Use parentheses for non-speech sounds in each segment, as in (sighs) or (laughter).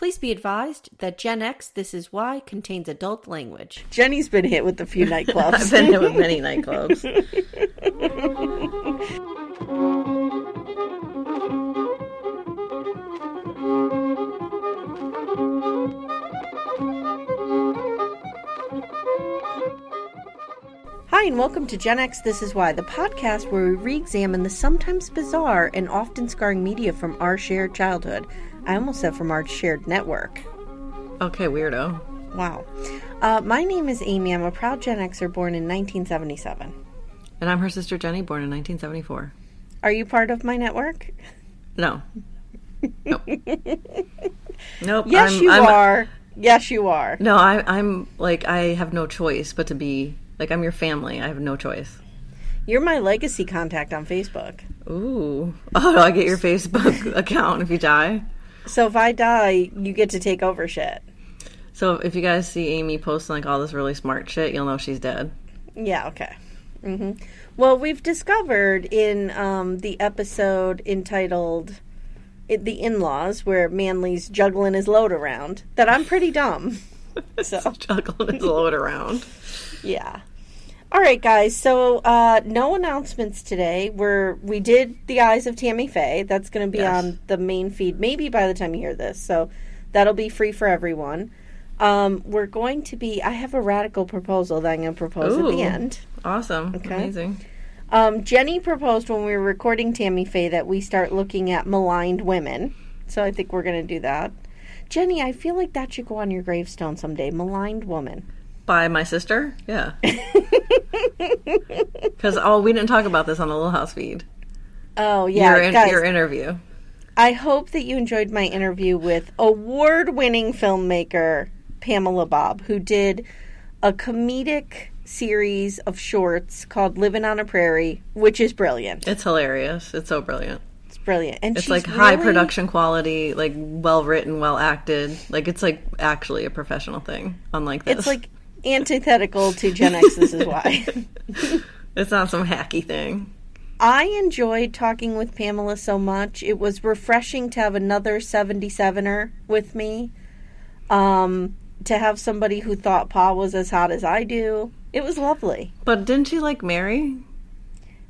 Please be advised that Gen X This Is Why contains adult language. Jenny's been hit with a few (laughs) nightclubs. I've been hit with many nightclubs. Hi, and welcome to Gen X This Is Why, the podcast where we re examine the sometimes bizarre and often scarring media from our shared childhood. I almost said from our shared network. Okay, weirdo. Wow. Uh, my name is Amy. I'm a proud Gen Xer born in 1977. And I'm her sister Jenny, born in 1974. Are you part of my network? No. Nope. nope. Yes, I'm- you I'm- are. Yes, you are. No, I, I'm like I have no choice but to be like I'm your family. I have no choice. You're my legacy contact on Facebook. Ooh. (laughs) Oh, do I get your Facebook (laughs) account if you die? So if I die, you get to take over shit. So if you guys see Amy posting like all this really smart shit, you'll know she's dead. Yeah, okay. hmm Well, we've discovered in um, the episode entitled "The In-Laws," where Manly's juggling his load around, that I'm pretty dumb. (laughs) So Juggling his load around. yeah. All right, guys. So uh, no announcements today. We're we did the Eyes of Tammy Faye. That's going to be Yes. on the main feed. Maybe by the time you hear this, so that'll be free for everyone. Um, we're going to be. I have a radical proposal that I'm going to propose at the end. Awesome. Okay. Amazing. Um, Jenny proposed when we were recording Tammy Faye that we start looking at maligned women. So I think we're going to do that. Jenny, I feel like that should go on your gravestone someday. Maligned woman. By my sister? Yeah. (laughs) Because oh, we didn't talk about this on the Little House feed. Oh yeah, your, in, guys. your interview. I hope that you enjoyed my interview with award-winning filmmaker Pamela Bob, who did a comedic series of shorts called "Living on a Prairie," which is brilliant. It's hilarious. It's so brilliant. It's brilliant, and It's like high really- production quality, like well written, well acted. Like it's like actually a professional thing. Unlike this, It's like antithetical to Gen X. This is why. (laughs) it's not some hacky thing. I enjoyed talking with Pamela so much. It was refreshing to have another 77er with me. Um, to have somebody who thought Pa was as hot as I do. It was lovely. But didn't she like Mary?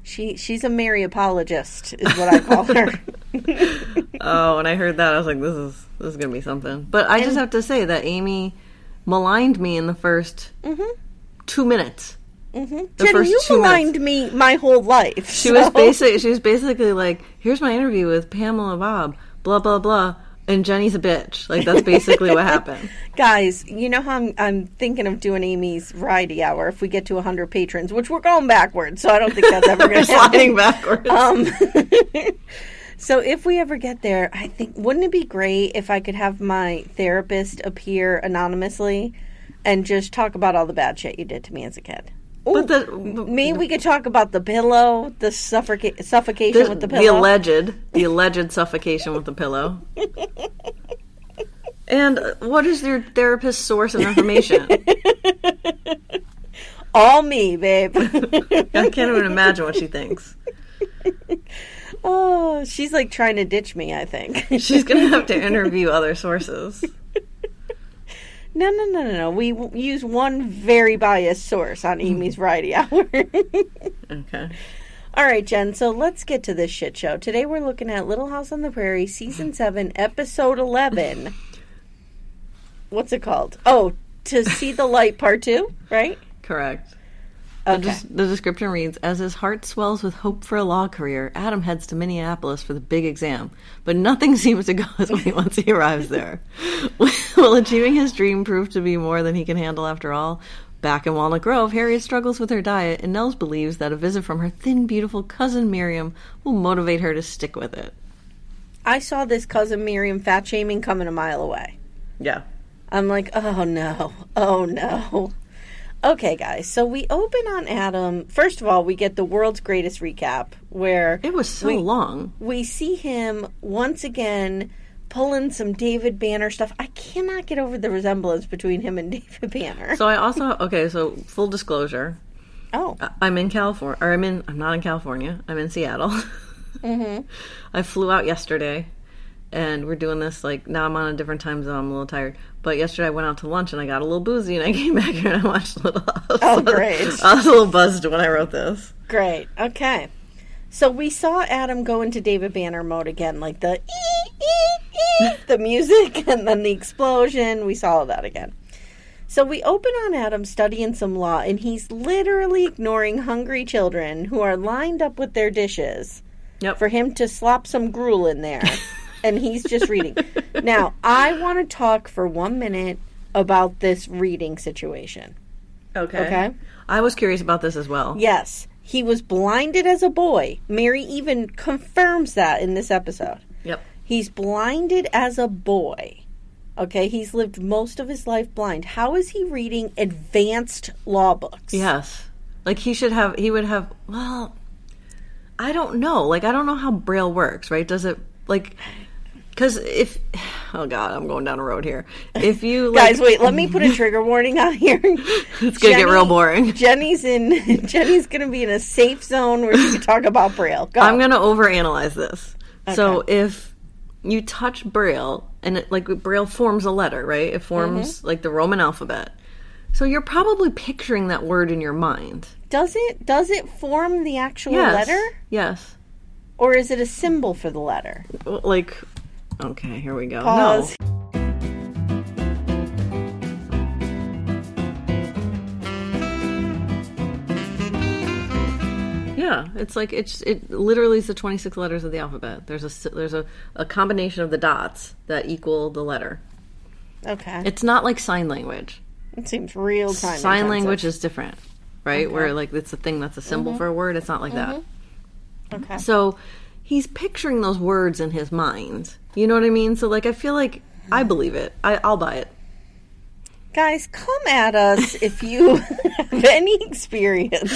She she's a Mary apologist is what I call her. (laughs) (laughs) Oh, when I heard that, I was like, "This is this is gonna be something." But I just have to say that Amy maligned me in the 1st two minutes. hmm The Jenny, first you two maligned me my whole life. She was basically she was basically like, "Here's my interview with Pamela Bob." Blah blah blah. And Jenny's a bitch. Like that's basically what happened. (laughs) Guys, you know how I'm, I'm thinking of doing Amy's variety hour if we get to 100 patrons, which we're going backwards, so I don't think that's ever (laughs) going to Sliding happen. backwards. Um, (laughs) so if we ever get there, I think wouldn't it be great if I could have my therapist appear anonymously and just talk about all the bad shit you did to me as a kid? but the, Maybe we could talk about the pillow, the suffoca- suffocation the, with the pillow, the alleged the alleged suffocation with the pillow. (laughs) And what is your therapist's source of information? (laughs) all me, babe. (laughs) I can't even imagine what she thinks. Oh, she's like trying to ditch me, I think. (laughs) She's gonna have to (laughs) interview other sources. No, no, no, no, no. We w- use one very biased source on mm-hmm. Amy's variety hour. (laughs) Okay. All right, Jen. So let's get to this shit show. Today we're looking at Little House on the Prairie, season seven, episode eleven. What's it called? Oh, to see the light, part two. Right? Correct. The, Okay. des- the description reads As his heart swells with hope for a law career, Adam heads to Minneapolis for the big exam. But nothing (laughs) seems to go (laughs) his way once he arrives there. (laughs) Will achieving his dream prove to be more than he can handle after all? Back in Walnut Grove, Harriet struggles with her diet, and Nels believes that a visit from her thin, beautiful cousin Miriam will motivate her to stick with it. I saw this cousin Miriam fat shaming coming a mile away. Yeah. I'm like, oh no, oh no. Okay, guys. So we open on Adam. First of all, we get the world's greatest recap where It was so we, long. we see him once again pulling some David Banner stuff. I cannot get over the resemblance between him and (laughs) David Banner. So I also, okay, so full disclosure. oh, I'm in California, or I'm in, I'm not in California. I'm in Seattle. (laughs) Mm-hmm. I flew out yesterday, and we're doing this like now. I'm on a different time zone. I'm a little tired, but yesterday I went out to lunch and I got a little boozy, and I (laughs) came back here and I watched a Little House. (laughs) Oh, great. I was a little buzzed when I wrote this. great. Okay. So we saw Adam go into David Banner mode again, like the ee, ee, ee, (laughs) the music and then the explosion. We saw all that again. So we open on Adam studying some law, and he's literally ignoring hungry children who are lined up with their dishes Yep. for him to slop some gruel in there. And he's just reading. Now, I want to talk for one minute about this reading situation. okay. Okay. I was curious about this as well. Yes, he was blinded as a boy. Mary even confirms that in this episode. Yep. He's blinded as a boy. Okay, he's lived most of his life blind. How is he reading advanced law books? Yes. Like he should have. He would have. Well, I don't know. Like I don't know how Braille works. Right? Does it like? Because if, oh god, I'm going down a road here. If you (laughs) like, Guys, wait, let me put a trigger warning on here. (laughs) it's gonna get real boring. Jenny's in (laughs) Jenny's gonna be in a safe zone where she can talk about Braille. Go. I'm gonna overanalyze this. So if you touch Braille and it, like Braille forms a letter, right? It forms Mm-hmm. like the Roman alphabet. So you're probably picturing that word in your mind. does it does it form the actual Yes. letter? Yes. Or is it a symbol for the letter? Like, okay, here we go. Pause. No. Yeah, it's like it's it literally is the 26 letters of the alphabet. There's a there's a, a combination of the dots that equal the letter. Okay. It's not like sign language. It seems real time. sign language is different, right? Where like it's a thing that's a symbol mm-hmm. for a word. It's not like that. Mm-hmm. Okay. So he's picturing those words in his mind. You know what I mean? So like I feel like I believe it. I, I'll buy it. Guys, come at us if you (laughs) have any experience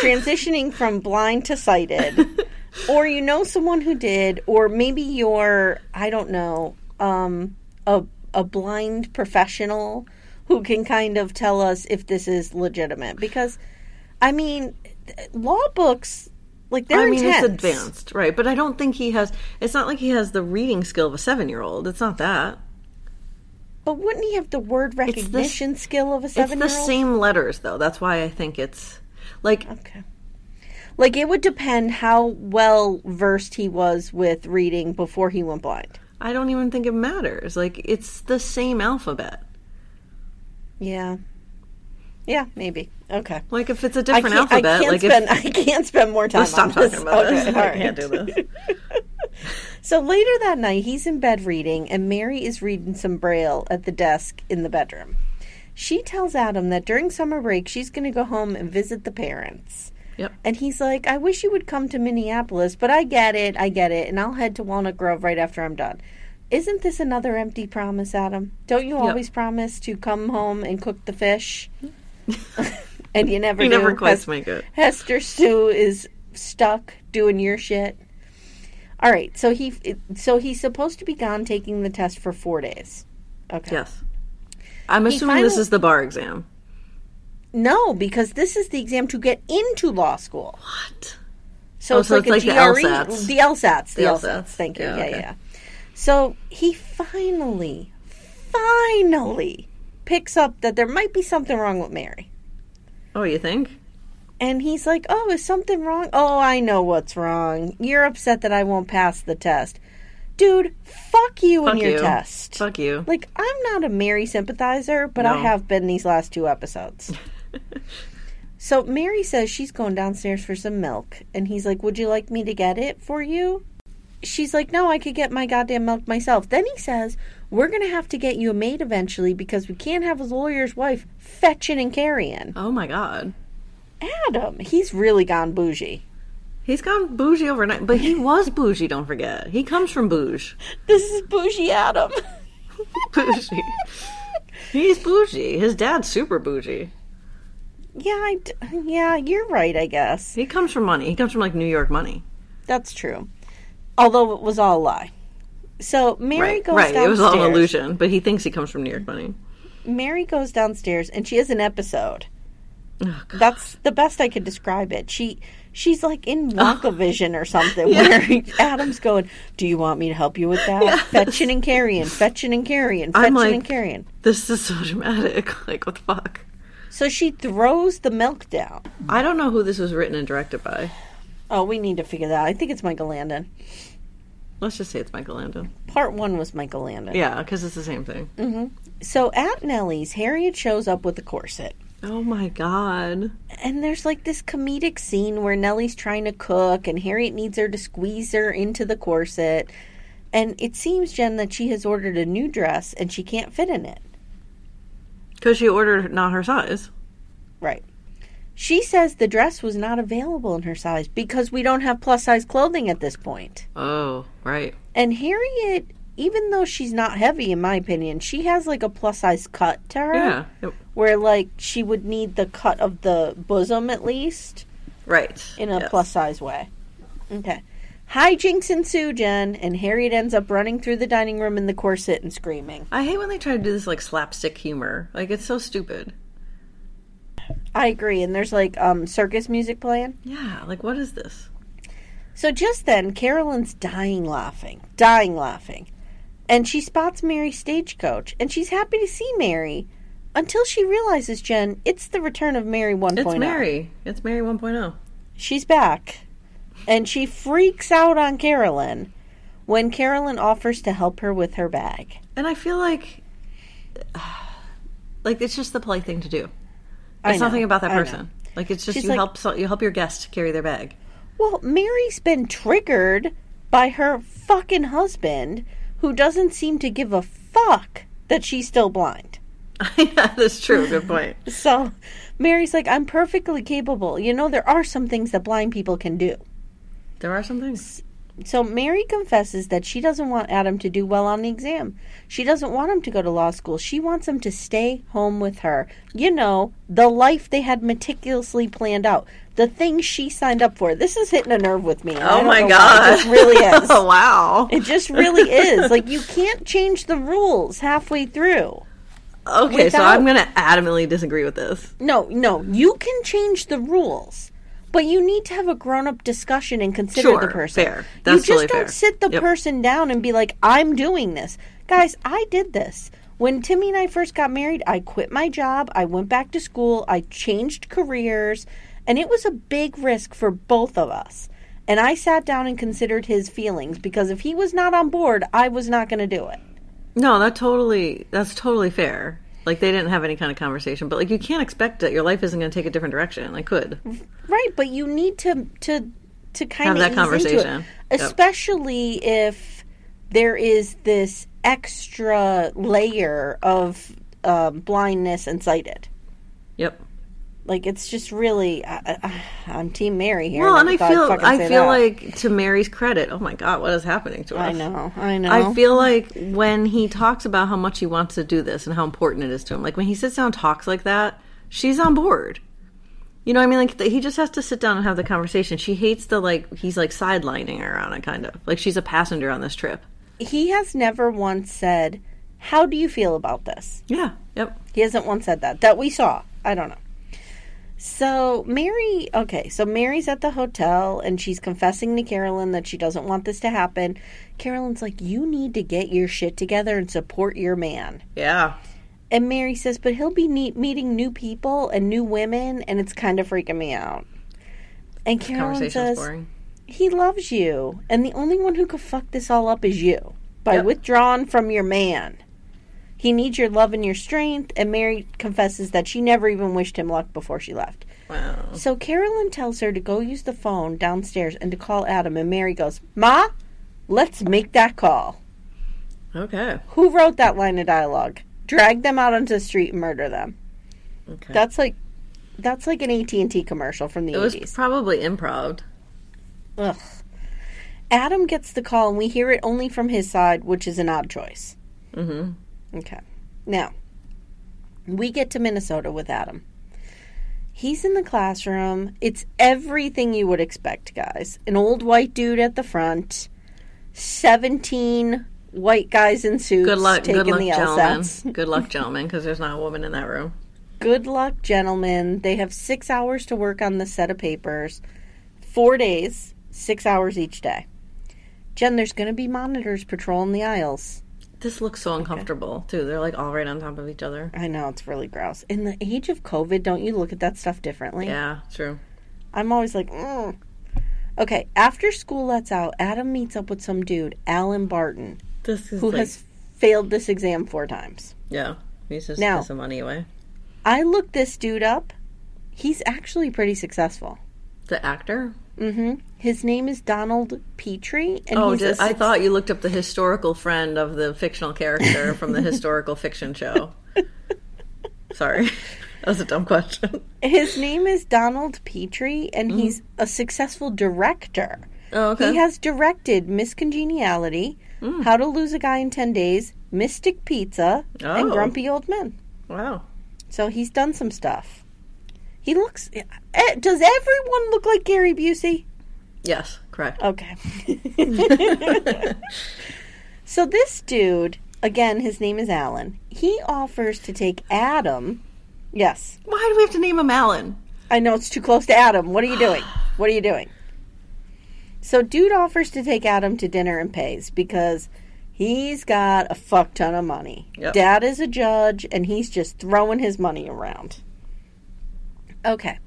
transitioning from blind to sighted, (laughs) or you know someone who did, or maybe you're, I don't know, um, a, a blind professional who can kind of tell us if this is legitimate. Because, I mean, law books, like, they're I mean, intense. it's advanced, right? But I don't think he has. It's not like he has the reading skill of a seven-year-old. It's not that. But wouldn't he have the word the recognition skill of a seven-year-old? It's the same letters, though. That's why I think it's like Okay. Like it would depend how well versed he was with reading before he went blind. I don't even think it matters. Like it's the same alphabet. Yeah. Yeah, maybe. Okay. Like if it's a different can't, alphabet, I can't like spend if I can't spend more time let's stop on this. talking about okay, this. (laughs) all I can't do this. (laughs) So later that night, he's in bed reading, and Mary is reading some Braille at the desk in the bedroom. She tells Adam that during summer break, she's going to go home and visit the parents. Yep. And he's like, I wish you would come to Minneapolis, but I get it, I get it, and I'll head to Walnut Grove right after I'm done. Isn't this another empty promise, Adam? Don't you always promise to come home and cook the fish? Mm-hmm. (laughs) and you never You do. never quite Hes- make it. Hester Sue is stuck doing your shit. All right, so he so he's supposed to be gone taking the test for four days. Okay. Yes. I'm assuming this is the bar exam. No, because this is the exam to get into law school. What? So Oh, it's so like it's a like the GRE, LSATs. the LSATs, the, The LSATs. LSATs. Thank you. Yeah, Yeah, okay. yeah. So he finally, finally picks up that there might be something wrong with Mary. Oh, you think? And he's like, "Oh, is something wrong? Oh, I know what's wrong. You're upset that I won't pass the test." Dude, fuck you Fuck and your you. test. Fuck you. Like, I'm not a Mary sympathizer, but I have been these last two episodes. (laughs) so Mary says she's going downstairs for some milk, and he's like, Would you like me to get it for you? She's like, No, I could get my goddamn milk myself. Then he says, We're going to have to get you a maid eventually because we can't have his lawyer's wife fetching and carrying. Oh my god. Adam, he's really gone bougie. He's gone bougie overnight, but he (laughs) was bougie, don't forget. He comes from bougie. This is bougie Adam. (laughs) Bougie. He's bougie. His dad's super bougie. yeah, I d- yeah, you're right, I guess. He comes from money. He comes from like New York money. That's true. Although it was all a lie. So Mary right, goes right. downstairs. It was all an illusion, but he thinks he comes from New York money. Mary goes downstairs and she has an episode. Oh, God. That's the best I could describe it. She she's like in oh. Wonka Vision or (laughs) something where Adam's going, Do you want me to help you with that? Fetching and carrying, fetching and carrying, fetching and carrying. This is so dramatic. (laughs) Like, what the fuck? So she throws the milk down. I don't know who this was written and directed by. Oh, we need to figure that out. I think it's Michael Landon. Let's just say it's Michael Landon. Part one was Michael Landon. Yeah, because it's the same thing. Mm-hmm. So at Nellie's, Harriet shows up with a corset. Oh my god. And there's like this comedic scene where Nellie's trying to cook and Harriet needs her to squeeze her into the corset. And it seems, Jen, that she has ordered a new dress and she can't fit in it. Because she ordered not her size. Right. She says the dress was not available in her size because we don't have plus size clothing at this point. Oh, right. And Harriet, even though she's not heavy, in my opinion, she has like a plus size cut to her. Yeah. Where like she would need the cut of the bosom at least. Right. in a Yes. plus size way. Okay. Hijinks ensue, Jen, and Harriet ends up running through the dining room in the corset and screaming. I hate when they try to do this like slapstick humor. Like it's so stupid. I agree, and there's like um circus music playing. Yeah, like what is this? So just then, Carolyn's dying laughing, dying laughing. And she spots Mary's stagecoach, and she's happy to see Mary until she realizes, Jen, it's the return of Mary oh. 1.0. It's Mary. It's Mary oh. 1.0. She's back. And she freaks out on Carolyn when Carolyn offers to help her with her bag. And I feel like (sighs) like it's just the polite thing to do. It's know, nothing about that person. Like it's just She's you like- help so, you help your guest carry their bag. Well, Mary's been triggered by her fucking husband who doesn't seem to give a fuck that she's still blind. (laughs) yeah, that's true. Good point. (laughs) So Mary's like, I'm perfectly capable. You know, there are some things that blind people can do. There are some things. So Mary confesses that she doesn't want Adam to do well on the exam. She doesn't want him to go to law school. She wants him to stay home with her. You know, the life they had meticulously planned out. The thing she signed up for. This is hitting a nerve with me. Oh my god. It just really (laughs) is. oh wow. It just really is. Like you can't change the rules halfway through. Okay, so I'm going to adamantly disagree with this. No, no, you can change the rules. But you need to have a grown-up discussion and consider Sure, the person. fair. That's you just totally don't fair. sit the Yep. person down and be like, "I'm doing this." Guys, I did this. When Timmy and I first got married, I quit my job, I went back to school, I changed careers, and it was a big risk for both of us. And I sat down and considered his feelings because if he was not on board, I was not going to do it. No, that totally that's totally fair. Like they didn't have any kind of conversation, but like you can't expect that your life isn't going to take a different direction. Like could. Right, but you need to to to kind of Have of that conversation. it, Yep. especially if there is this extra layer of um, blindness and sighted. Yep. Like it's just really, I, I'm Team Mary here. Well, and I never thought I'd feel I feel like to Mary's credit, oh my god, what is happening to us? I know, I know. I feel like when he talks about how much he wants to do this and how important it is to him, like when he sits down and talks like that, she's on board. You know what I mean? Like he just has to sit down and have the conversation. She hates the like he's like sidelining her on it, kind of like she's a passenger on this trip. he has never once said, "How do you feel about this?" Yeah. Yep. He hasn't once said that. That we saw. I don't know. So Mary, okay, so Mary's at the hotel and she's confessing to Carolyn that she doesn't want this to happen. Carolyn's like, "You need to get your shit together and support your man." Yeah. And Mary says, but he'll be neat meeting new people and new women, and it's kind of freaking me out. And Carolyn says, boring. he loves you, and the only one who could fuck this all up is you by Yep. withdrawing from your man. He needs your love and your strength, and Mary confesses that she never even wished him luck before she left. Wow. So Carolyn tells her to go use the phone downstairs and to call Adam, and Mary goes, Ma, let's make that call. Okay. Who wrote that line of dialogue? Drag them out onto the street and murder them. Okay. That's like that's like an AT&T commercial from the it was 80s. probably improv. Ugh. Adam gets the call and we hear it only from his side, which is an odd choice. Mm-hmm. Okay. Now, we get to Minnesota with Adam. He's in the classroom. It's everything you would expect, guys. An old white dude at the front, 17 white guys in suits Good luck, taking good luck, the gentlemen. LSATs. (laughs) Good luck, gentlemen, because there's not a woman in that room. Good luck, gentlemen. They have six hours to work on the set of papers. Four days, six hours each day. Jen, there's going to be monitors patrolling the aisles. This looks so uncomfortable too. They're like all right on top of each other. I know, it's really gross. In the age of COVID, don't you look at that stuff differently? Yeah, true. I'm always like, mm. okay. After school lets out, Adam meets up with some dude, Alan Barton, who like, has failed this exam four times. yeah. He's just now, some money away. I looked this dude up. He's actually pretty successful. The actor. Hmm His name is Donald Petrie, and oh, did, I thought you looked up the historical friend of the fictional character from the (laughs) historical fiction show. (laughs) Sorry, that was a dumb question. his name is Donald Petrie, and he's a successful director. Oh, okay. He has directed Miss Congeniality, How to Lose a Guy in Ten Days, Mystic Pizza, and Oh. Grumpy Old Men. wow. So he's done some stuff. He looks. eh, Does everyone look like Gary Busey? Yes, correct. Okay. (laughs) so this dude, again, his name is Alan. He offers to take Adam. Yes, Why do we have to name him Alan? I know it's too close to Adam. What are you doing? (sighs) What are you doing? So, dude offers to take Adam to dinner and pays because he's got a fuck ton of money. Yep. Dad is a judge and he's just throwing his money around. Okay.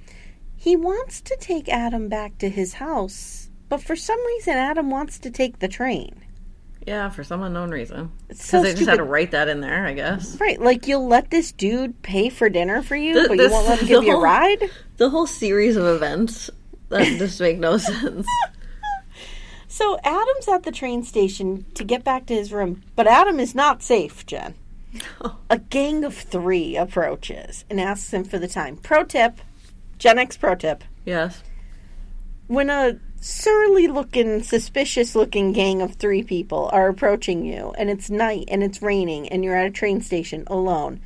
He wants to take Adam back to his house, but for some reason, Adam wants to take the train. Yeah, for some unknown reason. It's so Because they just had to write that in there, I guess. Right, like you'll let this dude pay for dinner for you, Th- but you won't let him (laughs) the give you a ride? The whole series of events that (laughs) just make no sense. So Adam's at the train station to get back to his room, but Adam is not safe, Jen. (laughs) A gang of three approaches and asks him for the time. Pro tip, Gen X pro tip. Yes. When a surly looking, suspicious looking gang of three people are approaching you and it's night and it's raining and you're at a train station alone,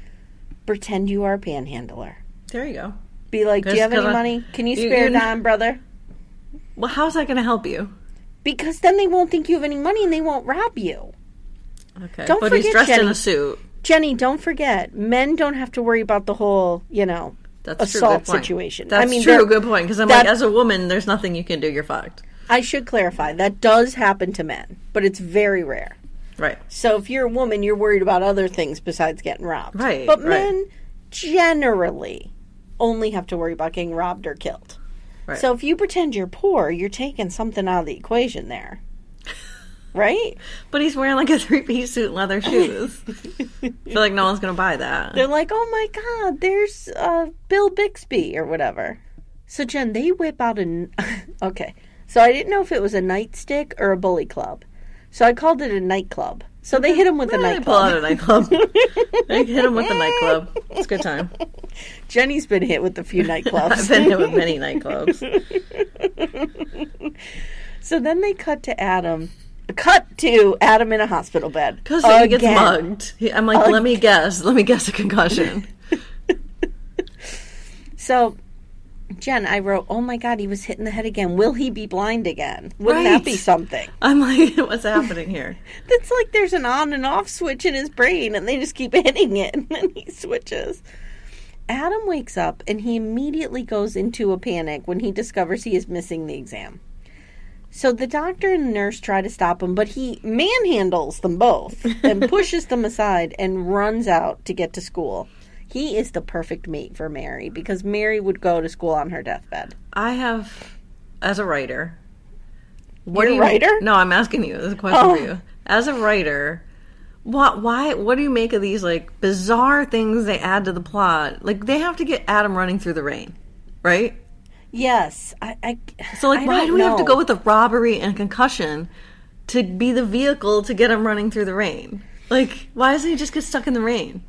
pretend you are a panhandler. There you go. Be like, do you have any I- money? Can you you- spare dime, brother? Well, how's that going to help you? Because then they won't think you have any money and they won't rob you. Okay. Don't but he's forget, dressed in Jenny. a suit. Jenny, don't forget, men don't have to worry about the whole, you know, That's true. assault Good point. situation. That's I mean, true. Good point. Because I'm that- like, as a woman, there's nothing you can do. You're fucked. I should clarify that does happen to men, but it's very rare. Right. So if you're a woman, you're worried about other things besides getting robbed. Right, But right. men generally only have to worry about getting robbed or killed. Right. So if you pretend you're poor, you're taking something out of the equation there. Right? But he's wearing like a three piece suit and leather (laughs) shoes. I feel like no one's going to buy that. They're like, oh my God, there's uh, Bill Bixby or whatever. So, Jen, they whip out a. (laughs) okay. So, I didn't know if it was a nightstick or a bully club. So, I called it a nightclub. So, they hit him with a Eh, they pull out a nightclub. nightclub. (laughs) they hit him with the nightclub. It's a good time. Jenny's been hit with a few I've nightclubs. been hit with many nightclubs. so, then they cut to Adam. Cut to Adam in a hospital bed. Because he gets mugged. He- I'm like, let me guess. Let me guess a concussion. (laughs) So, Jen, I wrote, oh my God, he was hit in the head again. Will he be blind again? Wouldn't that be something? I'm like, (laughs) what's happening here? (laughs) That's like there's an on and off switch in his brain and they just keep hitting it and then he switches. Adam wakes up and he immediately goes into a panic when he discovers he is missing the exam. So the doctor and the nurse try to stop him, but he manhandles them both and (laughs) pushes them aside and runs out to get to school. He is the perfect mate for Mary because Mary would go to school on her deathbed. I have, as a writer, what You're do a you, writer? No, I'm asking you. This question Oh. for you. As a writer, what? Why? What do you make of these like bizarre things they add to the plot? Like they have to get Adam running through the rain, right? Yes, I. I So like, I why do we have to go with a robbery and concussion to be the vehicle to get him running through the rain? Like, why doesn't he just get stuck in the rain?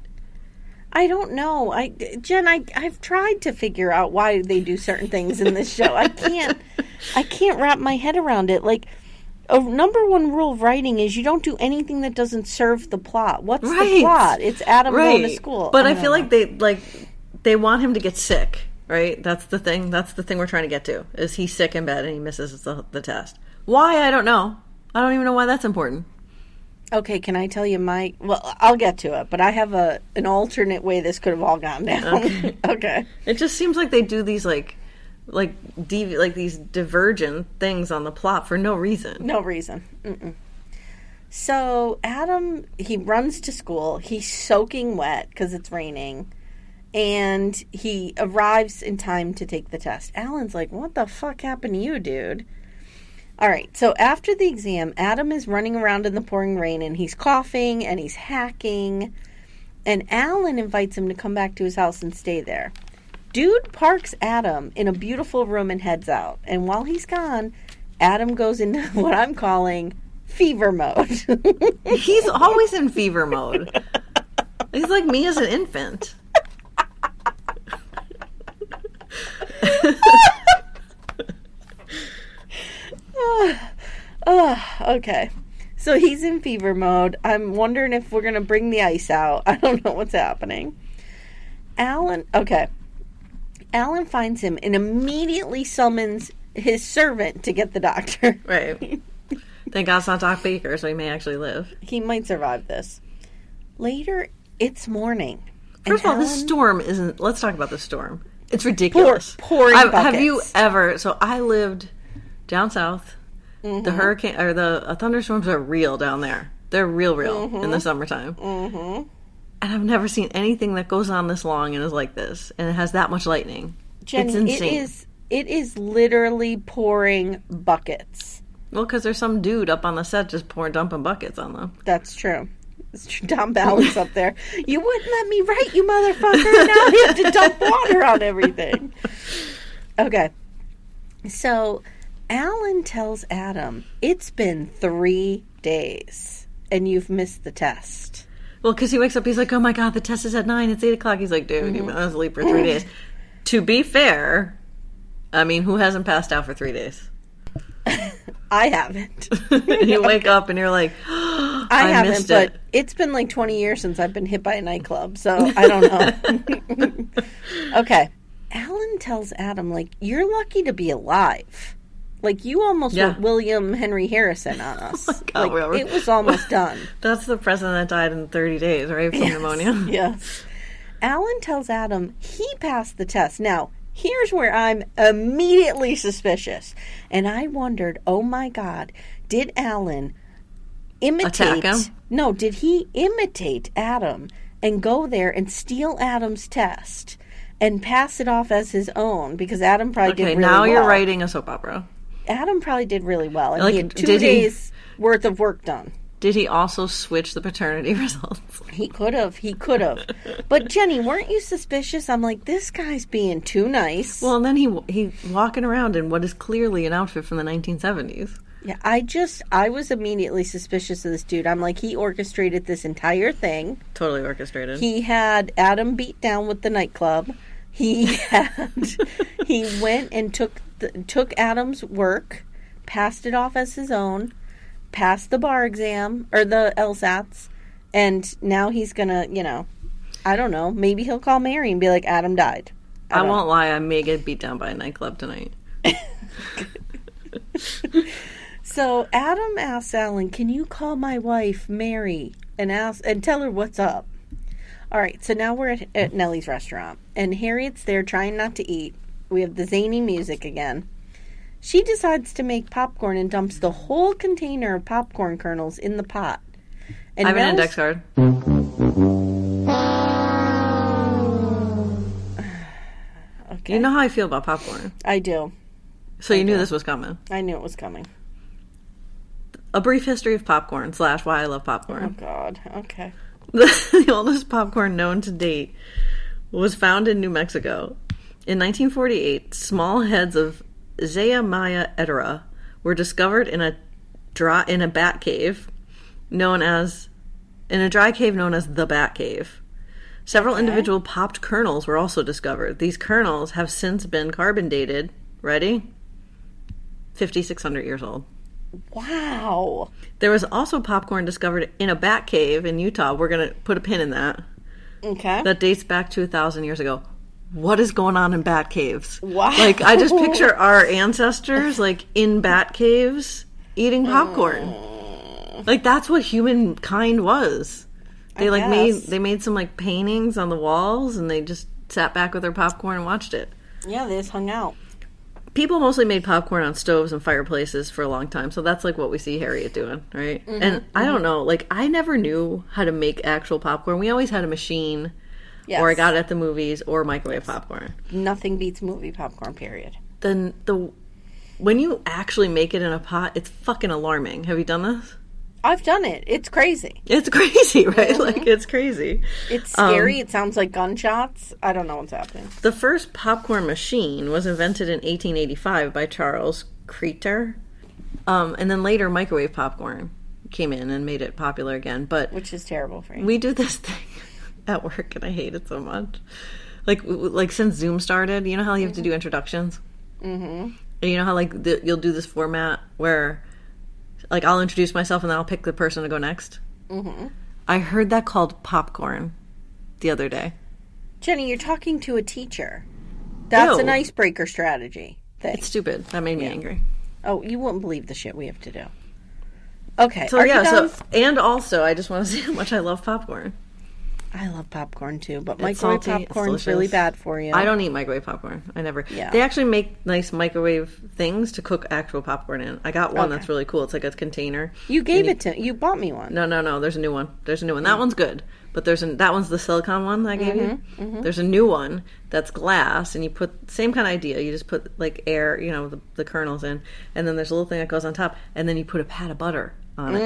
I don't know. I Jen, I I've tried to figure out why they do certain things in this show. I can't I can't wrap my head around it. Like a number one rule of writing is you don't do anything that doesn't serve the plot. What's the plot? It's Adam going to school. But I, don't feel know. like they like they want him to get sick, right? That's the thing. That's the thing we're trying to get to. Is he sick in bed and he misses the, the test? Why? I don't know. I don't even know why that's important. Okay, can I tell you my well, I'll get to it, but I have a an alternate way this could have all gone down. Okay. (laughs) okay. It just seems like they do these like like devi- like these divergent things on the plot for no reason. No reason. Mm-mm. So Adam, he runs to school. He's soaking wet because it's raining, and he arrives in time to take the test. Alan's like, "What the fuck happened to you, dude?" All right. So after the exam, Adam is running around in the pouring rain, and he's coughing and he's hacking. And Alan invites him to come back to his house and stay there. Dude parks Adam in a beautiful room and heads out. And while he's gone, Adam goes into (laughs) what I'm calling fever mode. (laughs) He's always in fever mode. He's like me as an infant. Ah, okay. So he's in fever mode. I'm wondering if we're going to bring the ice out. (laughs) I don't know what's happening. Alan, okay. Alan finds him and immediately summons his servant to get the doctor. (laughs) Right. Thank God it's not Doc Baker, so he may actually live. He might survive this. Later, it's morning. First of all, And this storm isn't. Let's talk about the storm. It's ridiculous. pouring Have you ever? So I lived down south. Mm-hmm. The hurricane or the uh, thunderstorms are real down there. They're real, real in the summertime. Mm-hmm. And I've never seen anything that goes on this long and is like this, and it has that much lightning. Jenny, it's insane. it is it is literally pouring buckets. Well, because there's some dude up on the set just pouring, dumping buckets on them. That's true. (laughs) Tom Ballard's up there. You wouldn't let me write, you motherfucker. Now I have to dump water on everything. Okay. So Alan tells Adam, it's been three days and you've missed the test. Well, because he wakes up, he's like, "Oh my god, the test is at nine. It's eight o'clock." He's like, "Dude, Mm-hmm. you've been asleep for three days." To be fair, I mean, who hasn't passed out for three days? (laughs) I haven't. (laughs) you wake up and you're like, I, I haven't, but it. it's been like 20 years since I've been hit by a nightclub, so I don't know. (laughs) okay. Alan tells Adam, like, you're lucky to be alive. Like, you almost Yeah. went William Henry Harrison on (laughs) oh us. God, like, it was almost (laughs) done. "That's the president that died in 30 days, right, from pneumonia." yes. Alan tells Adam he passed the test. Now, here's where I'm immediately suspicious. And I wondered, oh my God, did Alan imitate. No, did he imitate Adam and go there and steal Adam's test and pass it off as his own? Because Adam probably Okay, did really now you're writing a soap opera. Adam probably did really well. And Like, he had two did he- days worth of work done. Did he also switch the paternity (laughs) results? He could have. He could have. but Jenny, weren't you suspicious? I'm like, this guy's being too nice. Well, and then he he walking around in what is clearly an outfit from the 1970s. Yeah, I just, I was immediately suspicious of this dude. I'm like, he orchestrated this entire thing. Totally orchestrated. He had Adam beat down with the nightclub. He had, (laughs) he went and took the, took Adam's work, passed it off as his own, passed the bar exam or the LSATs, and now he's gonna, you know, I don't know. Maybe he'll call Mary and be like, Adam died. I don't won't lie, I may get beat down by a nightclub tonight. (laughs) (laughs) So Adam asks Alan, "Can you call my wife Mary and ask and tell her what's up?" All right. So now we're at, at Nellie's restaurant, and Harriet's there trying not to eat. We have the zany music again, She decides to make popcorn and dumps the whole container of popcorn kernels in the pot. And I have an index card. (sighs) Okay. You know how I feel about popcorn. I do. So you knew this was coming. I knew it was coming. A brief history of popcorn slash why I love Popcorn. Oh. God. Okay. (laughs) the oldest popcorn known to date was found in New Mexico. In 1948, small heads of Zea mays everta were discovered in a dry in a bat cave known as in a dry cave known as the Bat Cave. Several individual popped kernels were also discovered. These kernels have since been carbon dated. Ready? 5600 years old. Wow. There was also popcorn discovered in a bat cave in Utah. We're going to put a pin in that. Okay. That dates back to a thousand years ago. What is going on in bat caves? Wow. Like, I just picture (laughs) our ancestors, like, in bat caves eating popcorn. Mm. Like, that's what humankind was. They, like, made, they made some, like, paintings on the walls and they just sat back with their popcorn and watched it. yeah, they just hung out. People mostly made popcorn on stoves and fireplaces for a long time so that's like what we see harriet doing right Mm-hmm, and i don't know like i never knew how to make actual popcorn we always had a machine Yes. or i got it at the movies or microwave popcorn Nothing beats movie popcorn. Period. then the when you actually make it in a pot it's fucking alarming have you done this I've done it. It's crazy. it's crazy (laughs) right Mm-hmm. like it's crazy It's Um, scary. it sounds like gunshots. I don't know what's happening. The first popcorn machine was invented in 1885 by Charles Cretors. Um, and then later, microwave popcorn came in and made it popular again. But Which is terrible for you. we do this (laughs) thing at work, and I hate it so much. Like, like since Zoom started, you know how you have to do introductions. Mm-hmm. And you know how like the, you'll do this format where, like, I'll introduce myself and then I'll pick the person to go next. Mm-hmm. I heard that called popcorn the other day. Jenny, you're talking to a teacher. That's Ew. an icebreaker strategy thing. It's stupid. That made me angry. oh, you wouldn't believe the shit we have to do. Okay. So yeah, so and also I just want to (laughs) say how much I love popcorn. I love popcorn too, but It's microwave salty, popcorn's really bad for you. I don't eat microwave popcorn. I never. Yeah. They actually make nice microwave things to cook actual popcorn in. I got one Okay. that's really cool. It's like a container. You gave it to you bought me one. No, no, no. There's a new one. There's a new one. That one's good. But there's an, that one's the silicone one that I gave Mm-hmm, you. There's a new one that's glass, and you put same kind of idea. You just put like air, you know, the, the kernels in, and then there's a little thing that goes on top, and then you put a pat of butter on it,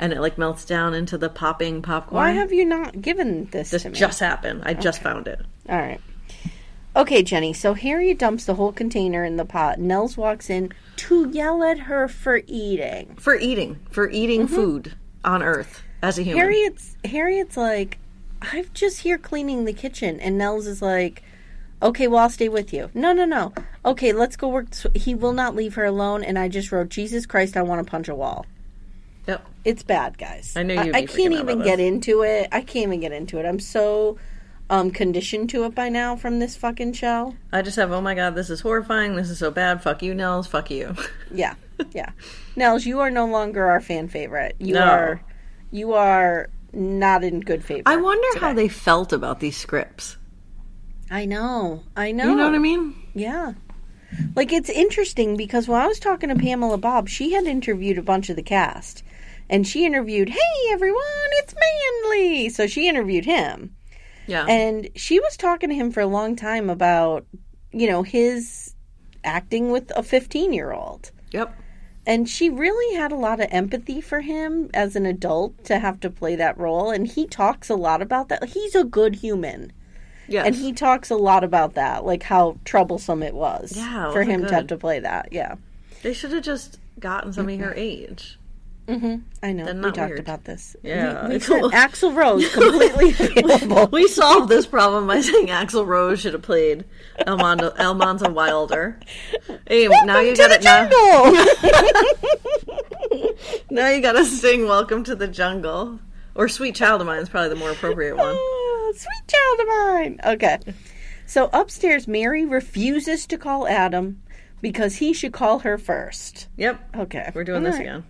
and it like melts down into the popping popcorn. Mm. Why have you not given this this to me? just happened? I just found it. All right. Okay, Jenny. So Harriet dumps the whole container in the pot. Nels walks in to yell at her for eating. for eating for eating food on earth as a human Harriet's Harriet's like, I'm just here cleaning the kitchen, and Nels is like, okay, well I'll stay with you. No, no, no. Okay, let's go work. He will not leave her alone, and I just wrote, Jesus Christ, I want to punch a wall. It's bad, guys. I know I, be can't even get into it. I can't even get into it. I'm so um conditioned to it by now from this fucking show. i just have oh my god this is horrifying this is so bad fuck you nels fuck you (laughs) Yeah, yeah. Nels, you are no longer our fan favorite. You No. are, you are not in good favor. i wonder how they felt about these scripts I know. I know. you know what i mean Yeah. Like it's interesting because when I was talking to Pamela Bob, she had interviewed a bunch of the cast. And she interviewed, "Hey everyone, it's Manly." So she interviewed him. yeah And she was talking to him for a long time about, you know, his acting with a 15-year-old. yep And she really had a lot of empathy for him as an adult to have to play that role and he talks a lot about that. He's a good human. yes And he talks a lot about that, like how troublesome it was Yeah, it for him to have to play that. Yeah, they should have just gotten somebody mm-hmm. her age I know. We talked weird. about this. Yeah, we, we (laughs) said Axl Rose completely (laughs) available. we solved this problem by saying Axl Rose should have played Elmondo, Elmonza Wilder. Hey, now you got the it now. (laughs) Now you got to sing "Welcome to the Jungle" or "Sweet Child of Mine" is probably the more appropriate one. Ah, Sweet child of mine. Okay. So upstairs, Mary refuses to call Adam because he should call her first. Yep. Okay. We're doing this All right. again.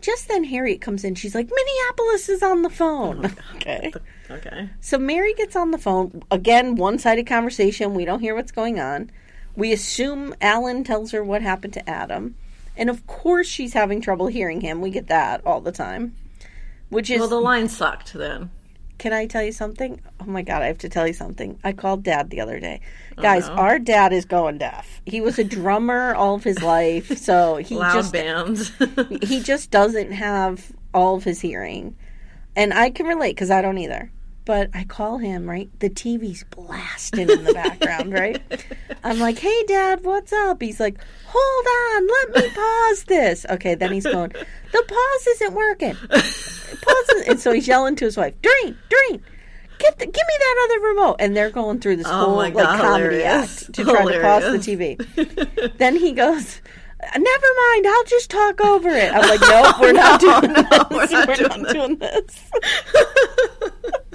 Just then, Harriet comes in. She's like, Minneapolis is on the phone. (laughs) okay. Okay. So Mary gets on the phone. Again, one sided conversation. We don't hear what's going on. We assume Alan tells her what happened to Adam. And of course, she's having trouble hearing him. We get that all the time. Which is, Well, the line sucked then. Can I tell you something? Oh my God, I have to tell you something. I called dad the other day. Oh, Guys, our dad is going deaf. He was a drummer all of his life. So he Loud just bands. he just doesn't have all of his hearing. And I can relate because I don't either. But I call him, right? The TV's blasting in the background, right? (laughs) I'm like, hey, dad, what's up? He's like, hold on, let me pause this. Okay, then he's going, the pause isn't working. Pause is-" And so he's yelling to his wife, drink, drink. get the, give me that other remote. And they're going through this Oh whole my like comedy act to try to pause the TV. then he goes, Never mind, I'll just talk over it. I'm like, (laughs) nope, we're not doing this. we're not doing this." doing this. (laughs)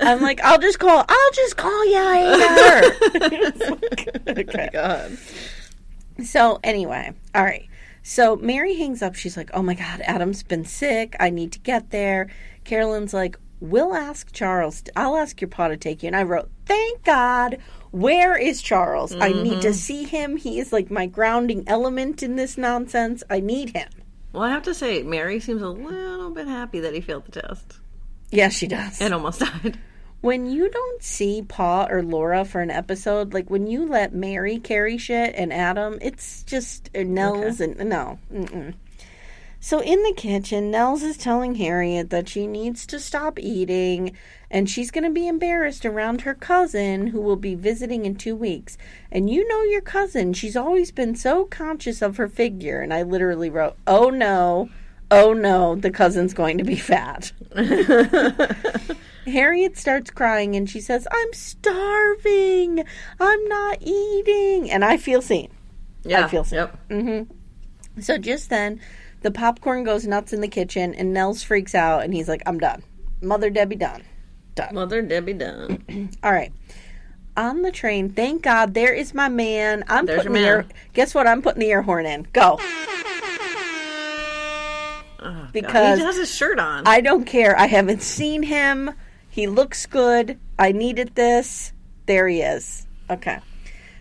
I'm like, I'll just call. I'll just call you later. (laughs) okay. Oh God. So anyway, all right. So Mary hangs up. She's like, "Oh my God, Adam's been sick. I need to get there." Carolyn's like, "We'll ask Charles. I'll ask your pa to take you." And I wrote, "Thank God." Where is Charles? I need to mm-hmm. see him. He is like my grounding element in this nonsense. I need him. Well, I have to say, Mary seems a little bit happy that he failed the test Yes, she does. and almost (laughs) died. when you don't see Pa or Laura for an episode, like when you let Mary carry shit and Adam, it's just uh, Nels and no. Mm-mm. So in the kitchen, Nels is telling Harriet that she needs to stop eating and she's going to be embarrassed around her cousin who will be visiting in two weeks. And you know your cousin, she's always been so conscious of her figure. And I literally wrote, oh no, oh no, the cousin's going to be fat. (laughs) Harriet starts crying and she says, I'm starving. I'm not eating. And I feel seen. Yeah. I feel so. Yep. Mm-hmm. So just then, the popcorn goes nuts in the kitchen and Nels freaks out and he's like, I'm done. Mother Debbie done. Done. Mother Debbie done. (clears throat) All right. On the train, thank God, there is my man. I'm There's putting your the air. man. Guess what? I'm putting the air horn in. Go. Oh, Because he has his shirt on. I don't care. I haven't seen him. He looks good. I needed this. There he is. Okay.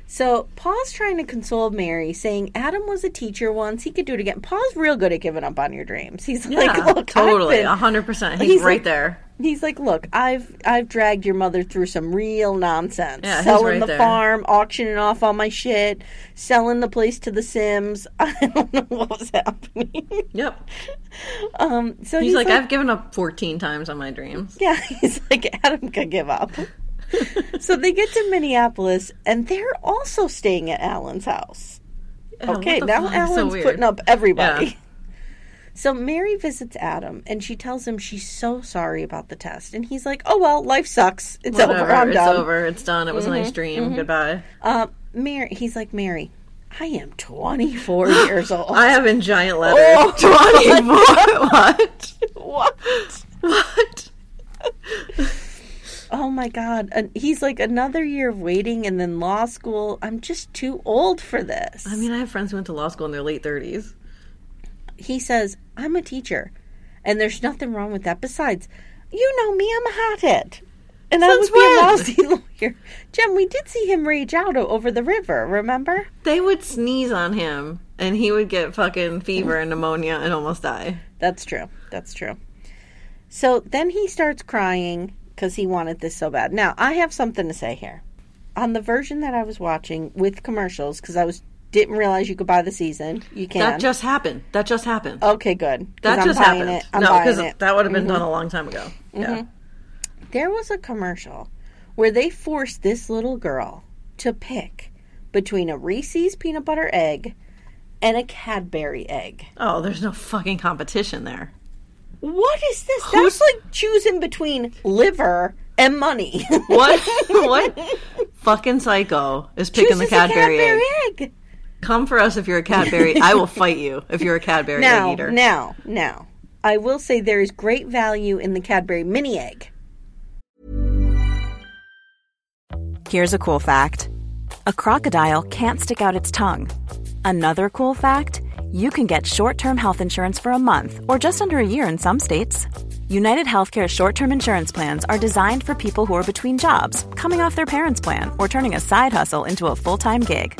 So Paul's trying to console Mary, saying Adam was a teacher once. He could do it again. Paul's real good at giving up on your dreams. He's yeah, like, look, totally, a hundred percent. He's, He's right like- there. He's like, look, I've I've dragged your mother through some real nonsense. Yeah, selling right the there. farm, auctioning off all my shit, selling the place to the Sims. (laughs) I don't know what was happening. Yep. Um, so He's, he's, like, I've given up fourteen times on my dreams. Yeah, (laughs) he's like Adam could give up. (laughs) so they get to Minneapolis, and they're also staying at Alan's house. Oh, Okay, now fuck? Alan's weird. putting up everybody. So Mary visits Adam, and she tells him she's so sorry about the test, and he's like, "Oh well, life sucks. It's over. I'm it's done." over. It's done. It was a Mm-hmm, nice dream. Goodbye. Uh, Mary, he's like, "Mary, I am 24 (gasps) years old. I have in giant (laughs) letters. Oh, 24. (laughs) what? what? What? Oh my god!" And he's like, "Another year of waiting, and then law school. I'm just too old for this." I mean, I have friends who went to law school in their late 30s. He says, I'm a teacher, and there's nothing wrong with that. Besides, you know me, I'm a hothead. And I Since would be a lousy (laughs) lawyer. Jen, we did see him rage out over the river, remember? They would sneeze on him, and he would get fucking fever and pneumonia and almost die. That's true. That's true. So then he starts crying because he wanted this so bad. Now, I have something to say here. On the version that I was watching with commercials, because I was didn't realize you could buy the season. You can. That just happened. That just happened. okay, good. that I'm just happened. It. I'm no, because. Mm-hmm. that would have been done a long time ago. Yeah. there was a commercial where they forced this little girl to pick between a Reese's peanut butter egg and a Cadbury egg. Oh, there's no fucking competition there. What is this? That's like choosing between liver and money. What? (laughs) what? fucking psycho is picking the Chooses a Cadbury, egg. egg. Come for us if you're a Cadbury. I will (laughs) fight you if you're a Cadbury Now, egg eater. now, now. I will say there is great value in the Cadbury mini egg. Here's a cool fact a crocodile can't stick out its tongue. Another cool fact you can get short term health insurance for a month or just under a year in some states. United Healthcare short term insurance plans are designed for people who are between jobs, coming off their parents' plan, or turning a side hustle into a full time gig.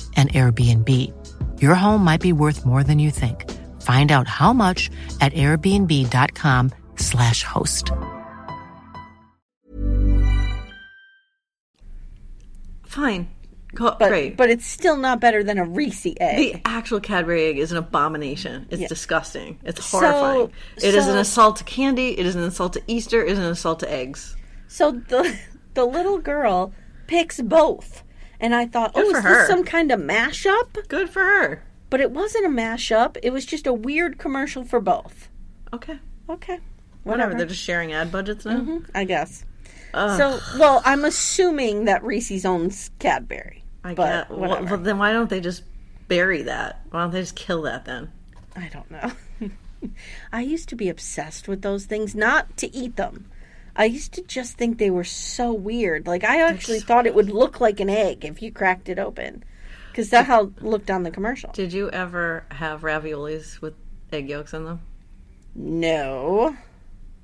an Airbnb. Your home might be worth more than you think. Find out how much at airbnb.com/slash host. Fine. Co- But Great. but it's still not better than a Reese egg. the actual Cadbury egg is an abomination. It's Yeah. disgusting. It's So- horrifying. It is an assault to candy. It is an assault to Easter. It is an assault to eggs. So the the little girl picks both. And I thought, Good oh, is her. this some kind of mashup? Good for her. But it wasn't a mashup. It was just a weird commercial for both. Okay. Okay. Whatever. They're just sharing ad budgets now. Mm-hmm, I guess. So, well, I'm assuming that Reese's owns Cadbury. I but get. Whatever. well, then why don't they just bury that? Why don't they just kill that then? I don't know. (laughs) I used to be obsessed with those things, not to eat them. I used to just think they were so weird. Like I actually thought it would look like an egg if you cracked it open, because that's how it looked on the commercial. Did you ever have raviolis with egg yolks in them? No.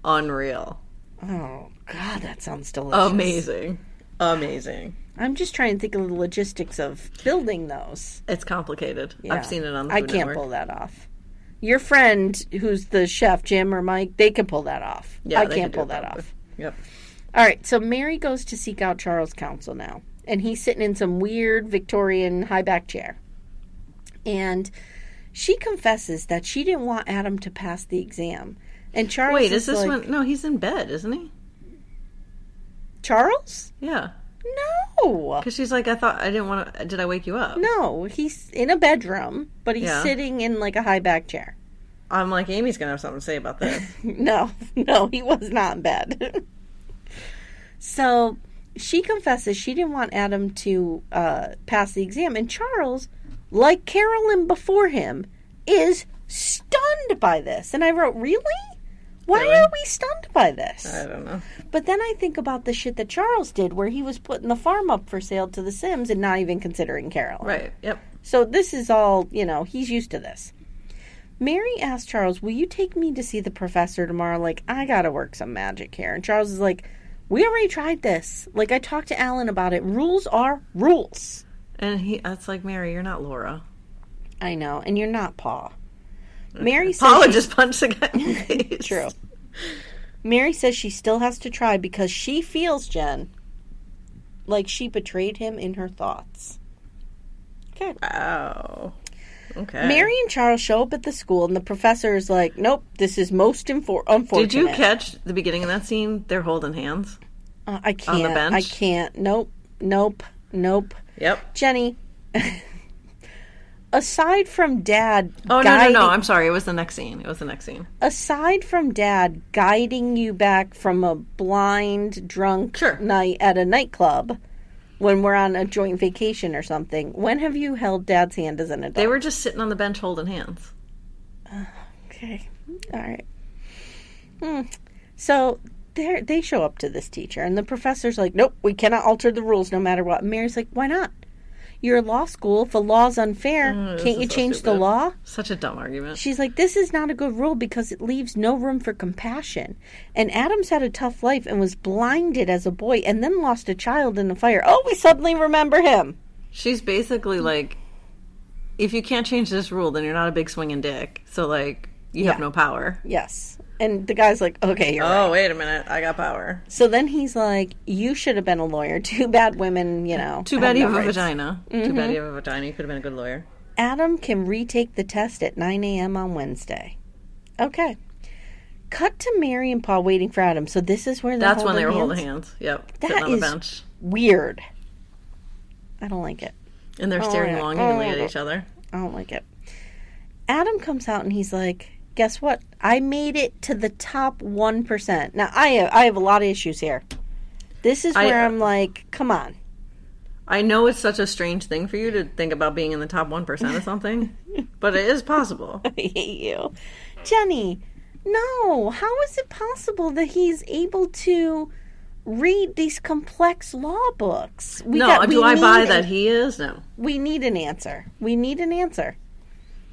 Unreal. Oh God, that sounds delicious. Amazing. Amazing. I'm just trying to think of the logistics of building those. It's complicated. Yeah. I've seen it on the I can't Network. pull that off. Your friend, who's the chef, Jim or Mike, they can pull that off. Yeah, I can't can pull that off. Yep. All right, so Mary goes to seek out Charles' counsel now, and he's sitting in some weird Victorian high back chair. And she confesses that she didn't want Adam to pass the exam. And Charles Wait, is this like, one? No, he's in bed, isn't he? Charles? Yeah. No. Because she's like, I thought I didn't want to. Did I wake you up? No, he's in a bedroom, but he's Yeah. sitting in like a high back chair. I'm like, Amy's gonna have something to say about this. (laughs) No, no, he was not in bed. so she confesses she didn't want Adam to uh, pass the exam, and Charles, like Carolyn before him, is stunned by this. And I wrote, Really? Why Really? are we stunned by this? I don't know. But then I think about the shit that Charles did, where he was putting the farm up for sale to the Sims and not even considering Carolyn. Right. Yep. So this is all, you know, he's used to this. Mary asked Charles, Will you take me to see the professor tomorrow? Like, I gotta work some magic here. And Charles is like, We already tried this. Like, I talked to Alan about it. Rules are rules. And he, that's like Mary. You're not Laura. I know. And you're not Paul. Mary says. She- just punched the guy in the (laughs) face. True. Mary says she still has to try because she feels, Jen, like she betrayed him in her thoughts. Okay. Wow. Okay. Mary and Charles show up at the school, and the professor is like, "Nope, this is most infor- unfortunate." Did you catch the beginning of that scene? They're holding hands. Uh, I can't. bench? I can't. Nope. Nope. Nope. Yep. Jenny, (laughs) aside from dad Oh no, no, no! I'm sorry. It was the next scene. It was the next scene. aside from dad guiding you back from a blind drunk Sure. night at a nightclub when we're on a joint vacation or something when have you held dad's hand as an adult? They were just sitting on the bench holding hands. okay. All right. Hmm. so they they show up to this teacher and the professor's like nope we cannot alter the rules no matter what. And mary's like why not you're law school if a law's unfair Mm, can't you so change the law Such a dumb argument. She's like, this is not a good rule because it leaves no room for compassion. And Adams had a tough life and was blinded as a boy and then lost a child in the fire. Oh, we suddenly remember him. She's basically like, if you can't change this rule, then you're not a big swinging dick. So like, you have no power. Yes. And the guy's like, okay, you're oh, right. Oh wait a minute, I got power. So then he's like, you should have been a lawyer. (laughs) Too bad women, you know. Too bad you no have a rights." vagina. Too bad mm-hmm. you have a vagina. You could have been a good lawyer. Adam can retake the test at 9 a.m. on Wednesday. Okay. Cut to Mary and Paul waiting for Adam. So this is where they're That's when they were hands? holding hands. Yep, That sitting on the bench, Weird. I don't like it. and they're staring yeah. longingly at each other. I don't like it. Adam comes out and he's like, "Guess what? I made it to the top one. Now I have, I have a lot of issues here. This is where uh, I'm like, "Come on." I know it's such a strange thing for you to think about being in the top one percent of (laughs) something, but it is possible. (laughs) I hate you, Jenny. No, how is it possible that he's able to read these complex law books? We no, got- do I buy need that he is? No. we need an answer. We need an answer.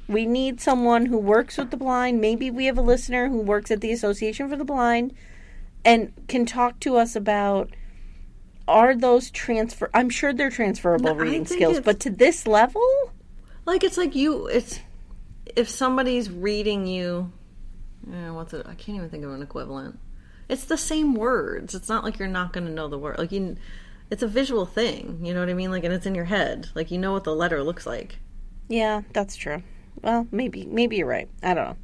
We need someone who works with the blind. Maybe we have a listener who works at the Association for the Blind and can talk to us about are those transfer I'm sure they're transferable No, reading skills, but to this level? Like it's like you. It's if somebody's reading you. what's it? I can't even think of an equivalent. It's the same words. It's not like you're not going to know the word. Like you, it's a visual thing. You know what I mean? Like, and it's in your head. Like you know what the letter looks like. Yeah, that's true. Well, maybe maybe you're right. I don't know.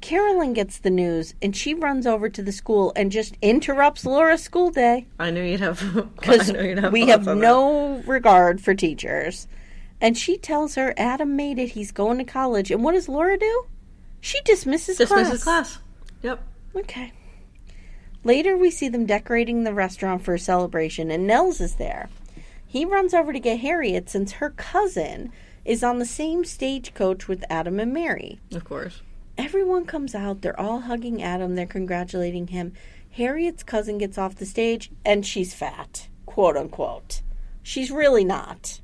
Carolyn gets the news and she runs over to the school and just interrupts Laura's school day. I knew you'd have. Because know you'd have (laughs) we have on that. no regard for teachers. And she tells her Adam made it. He's going to college. And what does Laura do? She dismisses, dismisses class. Dismisses class. Yep. Okay. Later, we see them decorating the restaurant for a celebration, and Nels is there. He runs over to get Harriet since her cousin is on the same stagecoach with Adam and Mary. Of course. Everyone comes out. They're all hugging Adam. They're congratulating him. Harriet's cousin gets off the stage, and she's fat, quote unquote. She's really not,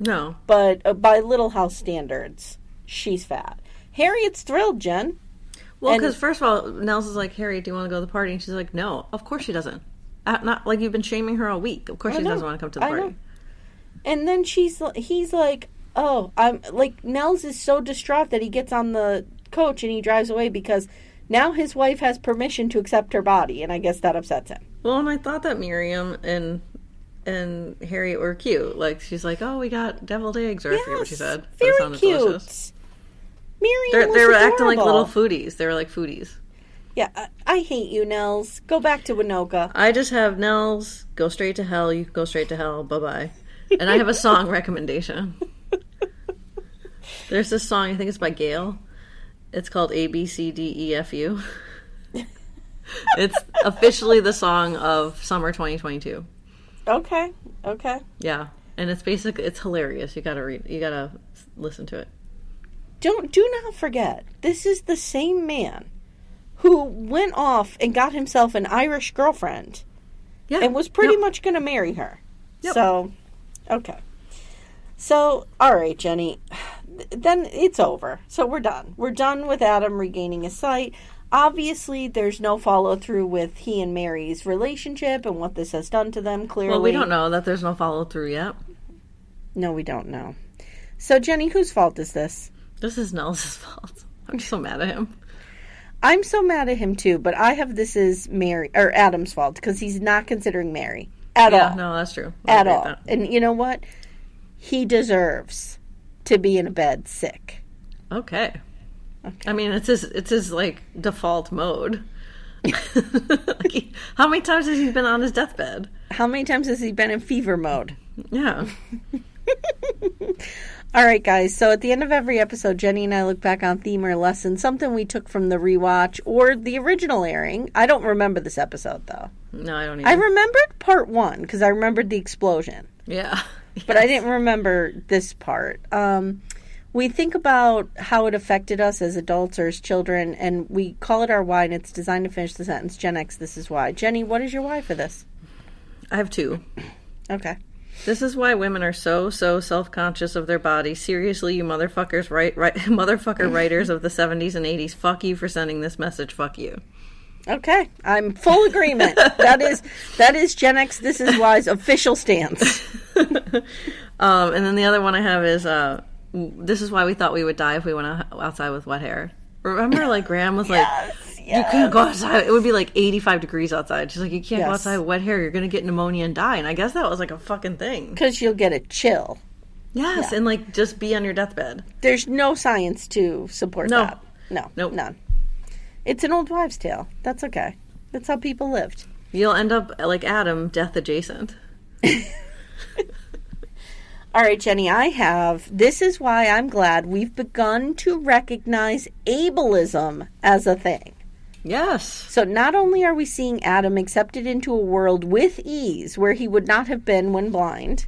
No. but uh, by Little House standards, she's fat. Harriet's thrilled, Jen. Well, because first of all, Nels is like, Harriet, do you want to go to the party? And she's like, No, of course she doesn't. Uh, not like you've been shaming her all week. Of course I she know. doesn't want to come to the I party. know. And then she's he's like, "Oh, I'm like Nels is so distraught that he gets on the coach and he drives away because now his wife has permission to accept her body, and I guess that upsets him." Well, and I thought that Miriam and and Harriet were cute. Like she's like, "Oh, we got deviled eggs," or I forget what she said. Very sounded cute. delicious. Miriam they were acting like little foodies. They were like foodies. Yeah, I, I hate you, Nels. Go back to Winoka. I just have Nels go straight to hell. You can go straight to hell. Bye bye. And I have a song (laughs) recommendation. There's this song. I think it's by Gayle. It's called A B C D E F U. (laughs) It's officially the song of summer 2022. Okay, okay. Yeah, and it's basically it's hilarious. You gotta read. You gotta listen to it. Don't do not forget. This is the same man who went off and got himself an Irish girlfriend. Yeah, and was pretty Yep. much going to marry her. Yep. So, okay. So, all right, Jenny. Then it's over. So we're done. We're done with Adam regaining his sight. Obviously, there's no follow through with he and Mary's relationship and what this has done to them. Clearly, Well, we don't know that there's no follow through yet. No, we don't know. So, Jenny, whose fault is this? This is Nels' (laughs) fault. I'm so mad at him. I'm so mad at him too, but I have this is Mary or Adam's fault because he's not considering Mary at all. yeah, all. no, that's true. I at all. that. And you know what? He deserves to be in a bed sick. Okay. I mean, it's his it's his like default mode. (laughs) like he, how many times has he been on his deathbed? How many times has he been in fever mode? Yeah. (laughs) All right, guys. So at the end of every episode, Jenny and I look back on theme or lesson, something we took from the rewatch or the original airing. I don't remember this episode though. No, I don't even. I remembered part one because I remembered the explosion, yeah. (laughs) but I didn't remember this part. Um, we think about how it affected us as adults or as children, and we call it our why, and it's designed to finish the sentence. Gen X, this is why. Jenny, what is your why for this? I have two. Okay. This is why women are so so self conscious of their body. Seriously, you motherfuckers, right, (laughs) right, motherfucker writers of the seventies and eighties. Fuck you for sending this message. Fuck you. Okay, I'm full agreement. that is that is Gen X. This is why's official stance. (laughs) Um, and then the other one I have is uh, this is why we thought we would die if we went outside with wet hair. Remember, (laughs) like Gram was like, "You couldn't go outside." It would be like eighty-five degrees outside. She's like, "You can't go outside with wet hair. You're gonna get pneumonia and die." And I guess that was like a fucking thing. Because you'll get a chill. Yes, and like just be on your deathbed. There's no science to support No. that. No, Nope. none. It's an old wives' tale. That's okay. That's how people lived. You'll end up like Adam, death adjacent. (laughs) All right, Jenny, I have. This is why I'm glad we've begun to recognize ableism as a thing. Yes. So not only are we seeing Adam accepted into a world with ease where he would not have been when blind,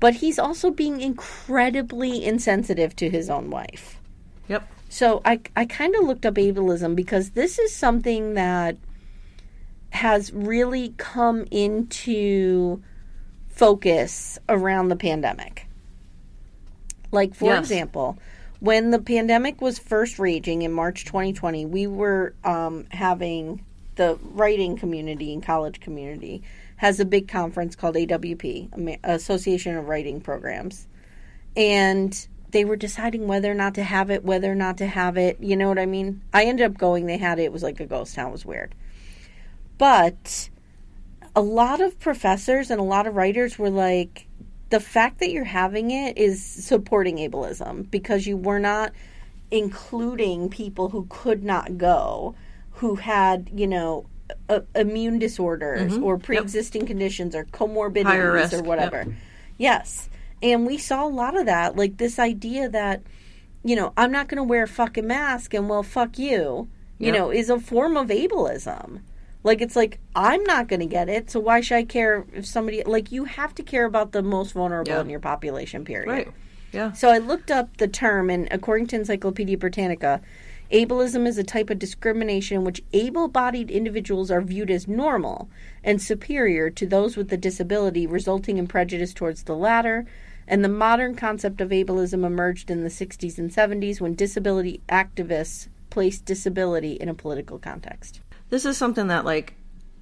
but he's also being incredibly insensitive to his own wife. So I I kind of looked up ableism because this is something that has really come into focus around the pandemic. Like for Yes. example, when the pandemic was first raging in March 2020, we were um, having the writing community and college community has a big conference called AWP, Association of Writing Programs, and they were deciding whether or not to have it, whether or not to have it. You know what I mean? I ended up going. They had it. It was like a ghost town. It was weird, but a lot of professors and a lot of writers were like, the fact that you're having it is supporting ableism because you were not including people who could not go, who had, you know, immune disorders mm-hmm. or pre existing conditions or comorbidities or yep. whatever. Yes. And we saw a lot of that, like this idea that, you know, I'm not going to wear a fucking mask and well, fuck you, you know, is a form of ableism. Like it's like I'm not going to get it, so why should I care if somebody like you have to care about the most vulnerable Yeah. in your population period. Right. Yeah. So I looked up the term and according to Encyclopedia Britannica, ableism is a type of discrimination in which able-bodied individuals are viewed as normal and superior to those with a disability, resulting in prejudice towards the latter. And the modern concept of ableism emerged in the 60s and 70s when disability activists placed disability in a political context. This is something that like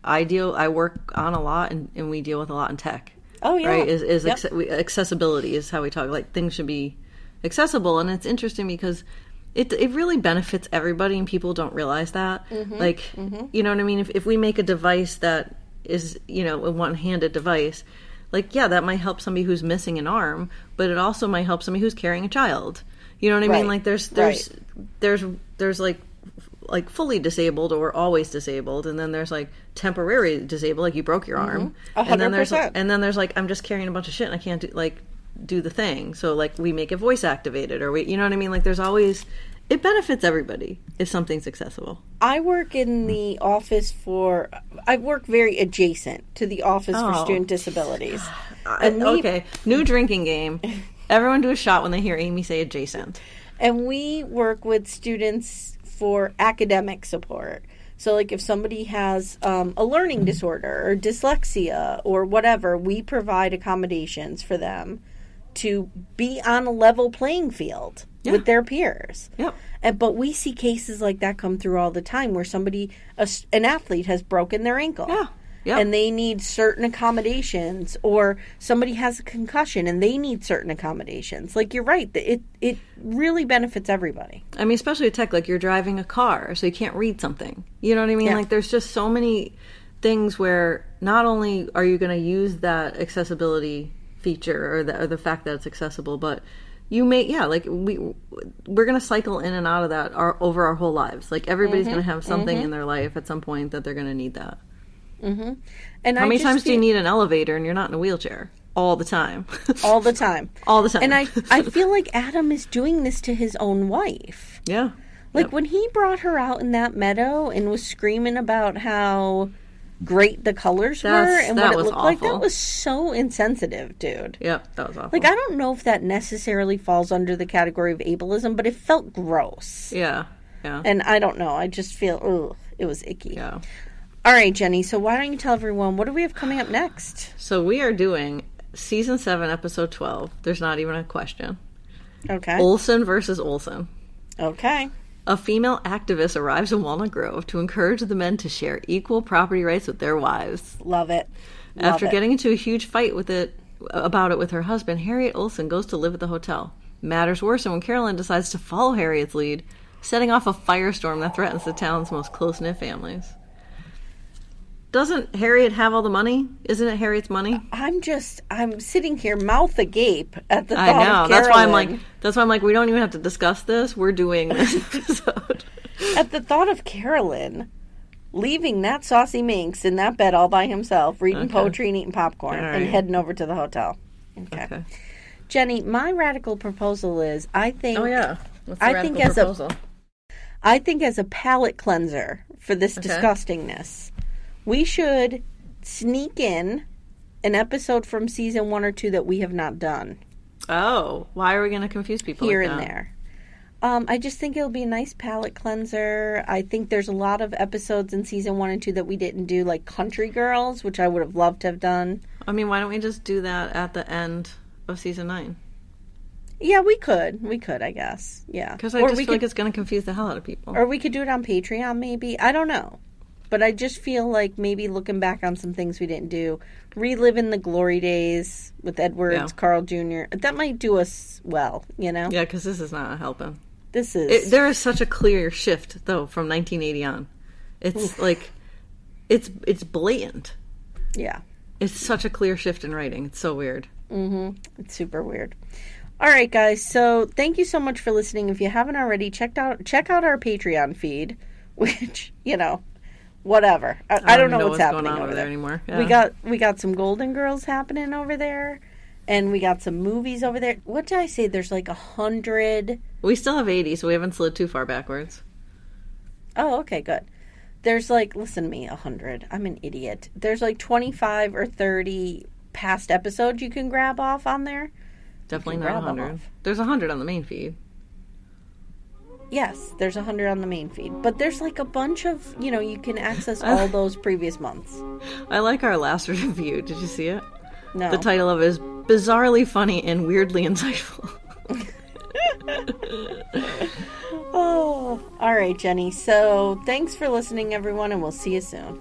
I deal I work on a lot and, and we deal with a lot in tech. Oh yeah. Right? Is is Yep. acce- we, accessibility is how we talk. Like things should be accessible and it's interesting because it it really benefits everybody and people don't realize that. Mm-hmm. Like you know what I mean? If if we make a device that is, you know, a one-handed device, like yeah, that might help somebody who's missing an arm, but it also might help somebody who's carrying a child. You know what I mean? Like there's there's there's there's like like fully disabled or always disabled and then there's like temporary disabled like you broke your arm mm-hmm. A and then there's 100%. and then there's like i'm just carrying a bunch of shit and i can't do like do the thing so like we make it voice activated or we you know what i mean like there's always it benefits everybody if something's accessible I work in the office for. I work very adjacent to the office for Oh. student disabilities. I- we- okay new drinking game (laughs) everyone do a shot when they hear amy say adjacent and we work with students for academic support. So, like if somebody has um, a learning disorder or dyslexia or whatever, we provide accommodations for them to be on a level playing field with their peers. Yep. And, but we see cases like that come through all the time where somebody, a an athlete, has broken their ankle. Yeah. Yep. And they need certain accommodations, or somebody has a concussion and they need certain accommodations. Like you're right, it it really benefits everybody. I mean, especially with tech, like you're driving a car, so you can't read something. You know what I mean? Yeah. Like there's just so many things where not only are you going to use that accessibility feature or the, or the fact that it's accessible, but you may, yeah, like we we're going to cycle in and out of that our, over our whole lives. Like everybody's Mm-hmm. going to have something in their life at some point that they're going to need that. mm-hmm. And How I many times do you need an elevator and you're not in a wheelchair? all the time. (laughs) all the time. all the time. And I, I (laughs) feel like Adam is doing this to his own wife. yeah. Like Yep. when he brought her out in that meadow and was screaming about how great the colors were and what it looked like, that was so insensitive, dude. Yep, that was awful. Like I don't know if that necessarily falls under the category of ableism, but it felt gross. yeah. Yeah. And I don't know. I just feel ugh, it was icky. yeah. All right, Jenny. So why don't you tell everyone what do we have coming up next? So we are doing season 7 episode 12. There's not even a question. Okay. Oleson versus Oleson. Okay. A female activist arrives in Walnut Grove to encourage the men to share equal property rights with their wives. Love it. After it. getting into a huge fight with it about it with her husband, Harriet Oleson goes to live at the hotel. Matters worsen when Carolyn decides to follow Harriet's lead, setting off a firestorm that threatens the town's most close knit families. Doesn't Harriet have all the money? Isn't it Harriet's money? I'm just I'm sitting here mouth agape at the thought I know. of That's why I'm like that's why I'm like we don't even have to discuss this. We're doing (laughs) this episode. at the thought of Carolyn leaving that saucy minx in that bed all by himself, reading poetry and eating popcorn, All and heading over to the hotel. Okay. Okay. Jenny, my radical proposal is I think Oh yeah. What's the I think radical as a I think as a palate cleanser for this Okay. disgustingness, we should sneak in an episode from season one or two that we have not done Oh, why are we going to confuse people here like and there. Um, I just think it'll be a nice palate cleanser. I think there's a lot of episodes in season one and two that we didn't do, like Country Girls, which I would have loved to have done. I mean, why don't we just do that at the end of season nine? Yeah, we could. We could, I guess. Yeah. Because I Or just we feel like it's going to confuse the hell out of people. Or we could do it on Patreon, maybe. I don't know. But I just feel like maybe looking back on some things we didn't do, reliving the glory days with Edwards, Yeah. Carl Jr., that might do us well, you know? yeah, because this is not helping. This is. It, there is such a clear shift, though, from 1980 on. It's like, it's it's blatant. yeah. It's such a clear shift in writing. It's so weird. Mm-hmm. It's super weird. All right, guys. So thank you so much for listening. If you haven't already, checked out check out our Patreon feed, (laughs) which you know, whatever. I, I, don't, even know, know what's, what's happening over over there anymore. We got we got some Golden Girls happening over there, and we got some movies over there. What did I say? There's like a hundred. We still have 80, so we haven't slid too far backwards. Oh, okay, good. There's like listen to me, a hundred. I'm an idiot. There's like twenty five or thirty past episodes you can grab off on there. Definitely not 100. off. There's 100 on the main feed. Yes, there's a hundred on the main feed, but there's like a bunch of you know you can access all (laughs) those previous months. I like our last (laughs) review. Did you see it? No, The title of it is Bizarrely Funny and Weirdly Insightful. (laughs) Oh, all right, Jenny. So thanks for listening, everyone, and we'll see you soon.